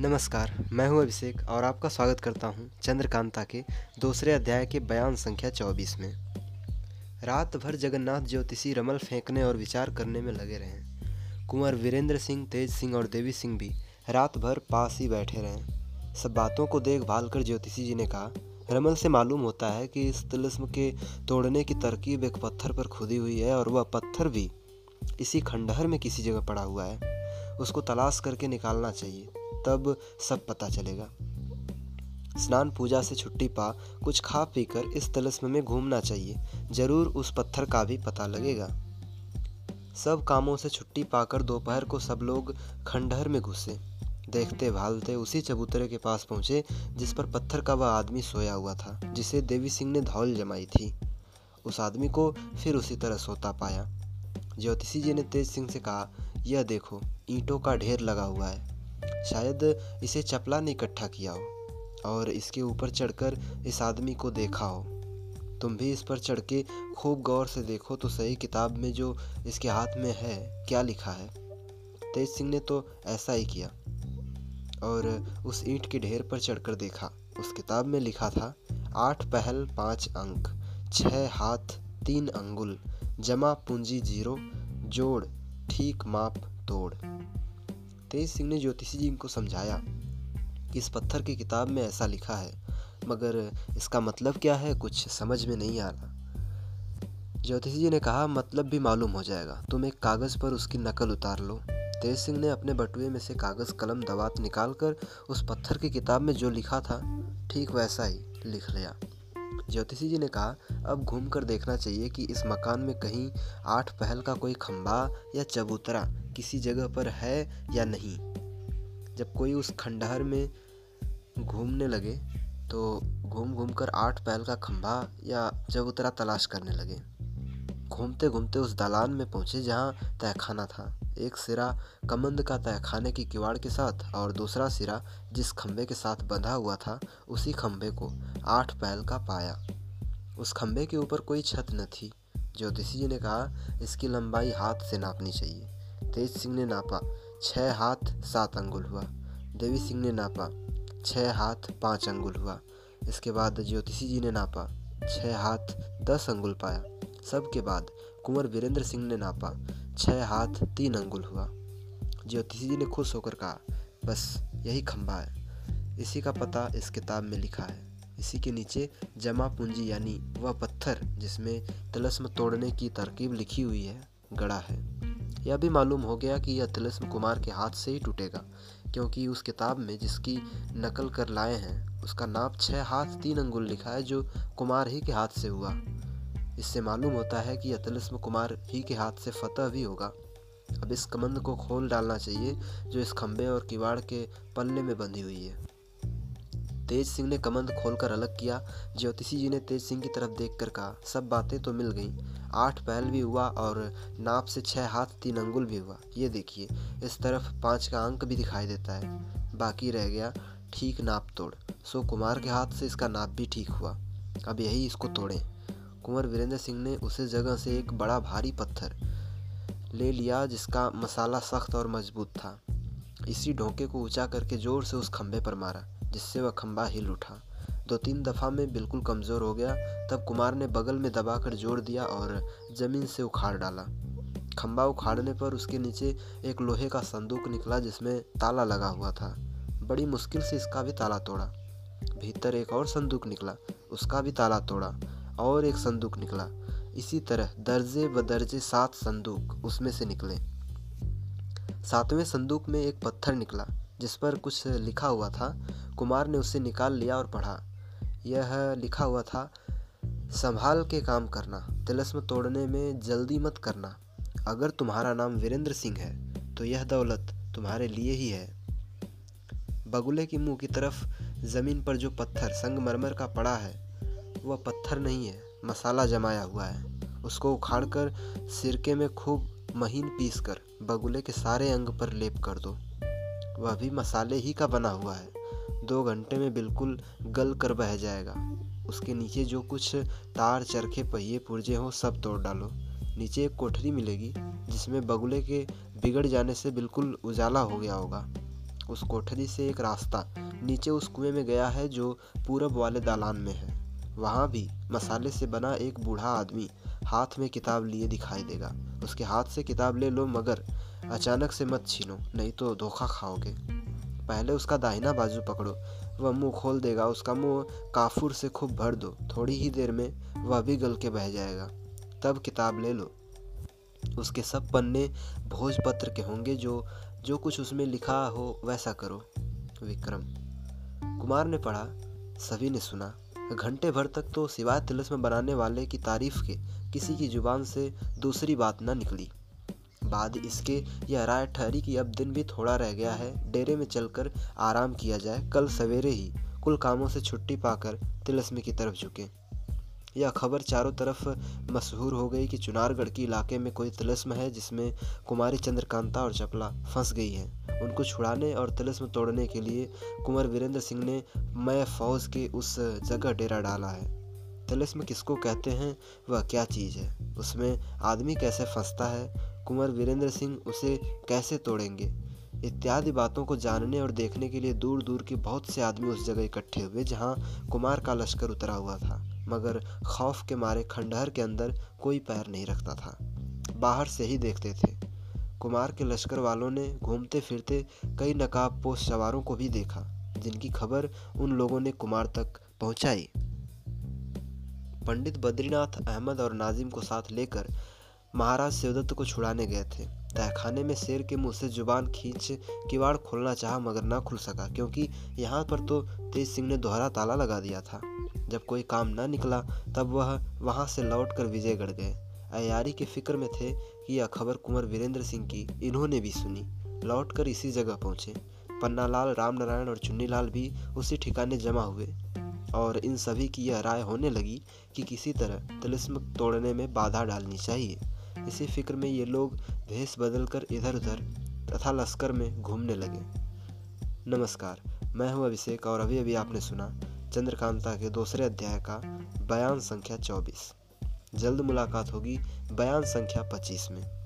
नमस्कार, मैं हूँ अभिषेक और आपका स्वागत करता हूँ चंद्रकांता के दूसरे अध्याय के बयान संख्या 24 में। रात भर जगन्नाथ ज्योतिषी रमल फेंकने और विचार करने में लगे रहे। कुंवर वीरेंद्र सिंह, तेज सिंह और देवी सिंह भी रात भर पास ही बैठे रहे। सब बातों को देखभाल कर ज्योतिषी जी ने कहा। रमल से मालूम होता है कि इस तिलस्म के तोड़ने की तरकीब एक पत्थर पर खुदी हुई है और वह पत्थर भी इसी खंडहर में किसी जगह पड़ा हुआ है। उसको तलाश करके निकालना चाहिए। तब सब पता चलेगा। स्नान पूजा से छुट्टी पा, कुछ खा पी कर इस तलस्म में घूमना चाहिए। ज़रूर उस पत्थर का भी पता लगेगा। सब कामों से छुट्टी पाकर दोपहर को सब लोग खंडहर में घुसे। देखते भालते उसी चबूतरे के पास पहुँचे, जिस पर पत्थर का वह आदमी सोया हुआ था, जिसे देवी सिंह ने धौल जमाई थी। उस आदमी को फिर उसी तरह सोता पाया। ज्योतिषी जी ने तेज सिंह से कहा, यह देखो, ईंटों का ढेर लगा हुआ है। शायद इसे चपला ने इकट्ठा किया हो और इसके ऊपर चढ़कर इस आदमी को देखा हो। तुम भी इस पर चढ़ के खूब गौर से देखो तो सही किताब में जो इसके हाथ में है, क्या लिखा है? तेज सिंह ने तो ऐसा ही किया और उस ईंट के ढेर पर चढ़कर देखा। उस किताब में लिखा था, आठ पहल, पाँच अंक छः हाथ, तीन अंगुल, जमा पूंजी ज़ीरो, जोड़, ठीक माप, तोड़। तेज सिंह ने ज्योतिषी जी को समझाया कि इस पत्थर की किताब में ऐसा लिखा है, मगर इसका मतलब क्या है कुछ समझ में नहीं आ रहा। ज्योतिषी जी ने कहा मतलब भी मालूम हो जाएगा। तुम एक कागज़ पर उसकी नकल उतार लो। तेज सिंह ने अपने बटुए में से कागज़, कलम दवात निकाल कर उस पत्थर की किताब में जो लिखा था, ठीक वैसा ही लिख लिया। ज्योतिषी जी ने कहा, अब घूम कर देखना चाहिए कि इस मकान में कहीं आठ पहल का कोई खंबा या चबूतरा किसी जगह पर है या नहीं। जब कोई उस खंडहर में घूमने लगे तो घूम घूम कर आठ पहल का खंबा या चबूतरा तलाश करने लगे। घूमते घूमते उस दालान में पहुँचे जहाँ तहखाना था। एक सिरा कमंद का तहखाने की किवाड़ के साथ और दूसरा सिरा जिस खंबे के साथ बंधा हुआ था, उसी खंभे को आठ पैल का पाया। उस खंबे के ऊपर कोई छत न थी। ज्योतिषी जी ने कहा, इसकी लंबाई हाथ से नापनी चाहिए। तेज सिंह ने नापा छः हाथ, सात अंगुल हुआ। देवी सिंह ने नापा छः हाथ, पाँच अंगुल हुआ। इसके बाद ज्योतिषी जी ने नापा छः हाथ, दस अंगुल पाया। सब के बाद कुंवर वीरेंद्र सिंह ने नापा छः हाथ, तीन अंगुल हुआ। ज्योतिषी जी ने खुश होकर कहा, बस, यही खंबा है। इसी का पता इस किताब में लिखा है। इसी के नीचे जमा पूंजी यानी वह पत्थर जिसमें तिलस्म तोड़ने की तरकीब लिखी हुई है, गड़ा है। यह भी मालूम हो गया कि यह तिलस्म कुमार के हाथ से ही टूटेगा, क्योंकि उस किताब में जिसकी नकल कर लाए हैं, उसका नाप छः हाथ, तीन अंगुल लिखा है, जो कुमार ही के हाथ से हुआ। इससे मालूम होता है कि यह तिलस्म कुमार ही के हाथ से फतह भी होगा। अब इस कमंद को खोल डालना चाहिए, जो इस खंबे और किवाड़ के पल्ले में बंधी हुई है। तेज सिंह ने कमंद खोलकर अलग किया। ज्योतिषी जी ने तेज सिंह की तरफ़ देखकर कहा, सब बातें तो मिल गईं। आठ पहल भी हुआ और नाप से छः हाथ, तीन अंगुल भी हुआ। ये देखिए, इस तरफ़ पाँच का अंक भी दिखाई देता है। बाकी रह गया ठीक नाप तोड़। सो कुमार के हाथ से इसका नाप भी ठीक हुआ। अब यही इसको तोड़ें। कुंवर वीरेंद्र सिंह ने उसे जगह से एक बड़ा भारी पत्थर ले लिया जिसका मसाला सख्त और मज़बूत था। इसी ढोंके को ऊँचा करके ज़ोर से उस खंबे पर मारा, जिससे वह खंबा हिल उठा। दो तीन दफ़ा में बिल्कुल कमज़ोर हो गया, तब कुमार ने बगल में दबाकर जोड़ दिया और ज़मीन से उखाड़ डाला। खंबा उखाड़ने पर उसके नीचे एक लोहे का संदूक निकला जिसमें ताला लगा हुआ था। बड़ी मुश्किल से इसका भी ताला तोड़ा। भीतर एक और संदूक निकला, उसका भी ताला तोड़ा। और एक संदूक निकला। इसी तरह दर्जे ब दर्जे सात संदूक उसमें से निकले। सातवें संदूक में एक पत्थर निकला, जिस पर कुछ लिखा हुआ था। कुमार ने उसे निकाल लिया और पढ़ा। यह लिखा हुआ था, संभाल के काम करना, तिलस्म तोड़ने में जल्दी मत करना। अगर तुम्हारा नाम वीरेंद्र सिंह है तो यह दौलत तुम्हारे लिए ही है। बगुले की मुँह की तरफ़ ज़मीन पर जो पत्थर संगमरमर का पड़ा है वह पत्थर नहीं है, मसाला जमाया हुआ है। उसको उखाड़कर सिरके में खूब महीन पीस कर बगुले के सारे अंग पर लेप कर दो। वह भी मसाले ही का बना हुआ है। दो घंटे में बिल्कुल गल कर बह जाएगा। उसके नीचे जो कुछ तार, चरखे, पहिए, पुर्जे हों, सब तोड़ डालो। नीचे एक कोठरी मिलेगी, जिसमें बगुले के बिगड़ जाने से बिल्कुल उजाला हो गया होगा। उस कोठरी से एक रास्ता नीचे उस कुएँ में गया है, जो पूरब वाले दालान में है। वहाँ भी मसाले से बना एक बूढ़ा आदमी हाथ में किताब लिए दिखाई देगा। उसके हाथ से किताब ले लो, मगर अचानक से मत छीनो, नहीं तो धोखा खाओगे। पहले उसका दाहिना बाजू पकड़ो। वह मुँह खोल देगा, उसका मुँह काफूर से खूब भर दो। थोड़ी ही देर में वह भी गल के बह जाएगा। तब किताब ले लो। उसके सब पन्ने भोजपत्र के होंगे, जो जो कुछ उसमें लिखा हो वैसा करो। विक्रम कुमार ने पढ़ा, सभी ने सुना। घंटे भर तक तो सिवाय तिलस्म बनाने वाले की तारीफ़ के किसी की ज़ुबान से दूसरी बात न निकली। बाद इसके यह राय ठहरी कि अब दिन भी थोड़ा रह गया है, डेरे में चलकर आराम किया जाए, कल सवेरे ही कुल कामों से छुट्टी पाकर तिलस्मी की तरफ़ झुके। यह खबर चारों तरफ़ मशहूर हो गई कि चुनारगढ़ के इलाके में कोई तिलस्म है जिसमें कुमारी चंद्रकांता और चपला फंस गई है। उनको छुड़ाने और तिलस्म तोड़ने के लिए कुंवर वीरेंद्र सिंह ने मय फौज के उस जगह डेरा डाला है। तिलस्म किसको कहते हैं? वह क्या चीज़ है? उसमें आदमी कैसे फंसता है? कुंवर वीरेंद्र सिंह उसे कैसे तोड़ेंगे? इत्यादि बातों को जानने और देखने के लिए दूर दूर के बहुत से आदमी उस जगह इकट्ठे हुए, जहाँ कुमार का लश्कर उतरा हुआ था, मगर खौफ के मारे खंडहर के अंदर कोई पैर नहीं रखता था। बाहर से ही देखते थे। कुमार के लश्कर वालों ने घूमते फिरते कई नकाब पोष सवारों को भी देखा, जिनकी खबर उन लोगों ने कुमार तक पहुंचाई। पंडित बद्रीनाथ अहमद और नाजिम को साथ लेकर महाराज शिवदत्त को छुड़ाने गए थे। तहखाने में शेर के मुँह से ज़ुबान खींच किवाड़ खोलना चाहा मगर ना खुल सका, क्योंकि यहाँ पर तो तेज सिंह ने दोहरा ताला लगा दिया था। जब कोई काम ना निकला, तब वह वहाँ से लौटकर विजयगढ़ गए। अयारी के फ़िक्र में थे कि यह खबर कुंवर वीरेंद्र सिंह की इन्होंने भी सुनी। लौटकर इसी जगह पहुँचे। पन्नालाल, रामनारायण और चुन्नीलाल भी उसी ठिकाने जमा हुए और इन सभी की यह राय होने लगी कि किसी तरह तिलिस्म तोड़ने में बाधा डालनी चाहिए। इसी फ़िक्र में ये लोग भेष बदलकर इधर उधर तथा लश्कर में घूमने लगे। नमस्कार, मैं हूँ अभिषेक और अभी अभी आपने सुना चंद्रकांता के दूसरे अध्याय का बयान संख्या 24 जल्द मुलाकात होगी बयान संख्या 25 में।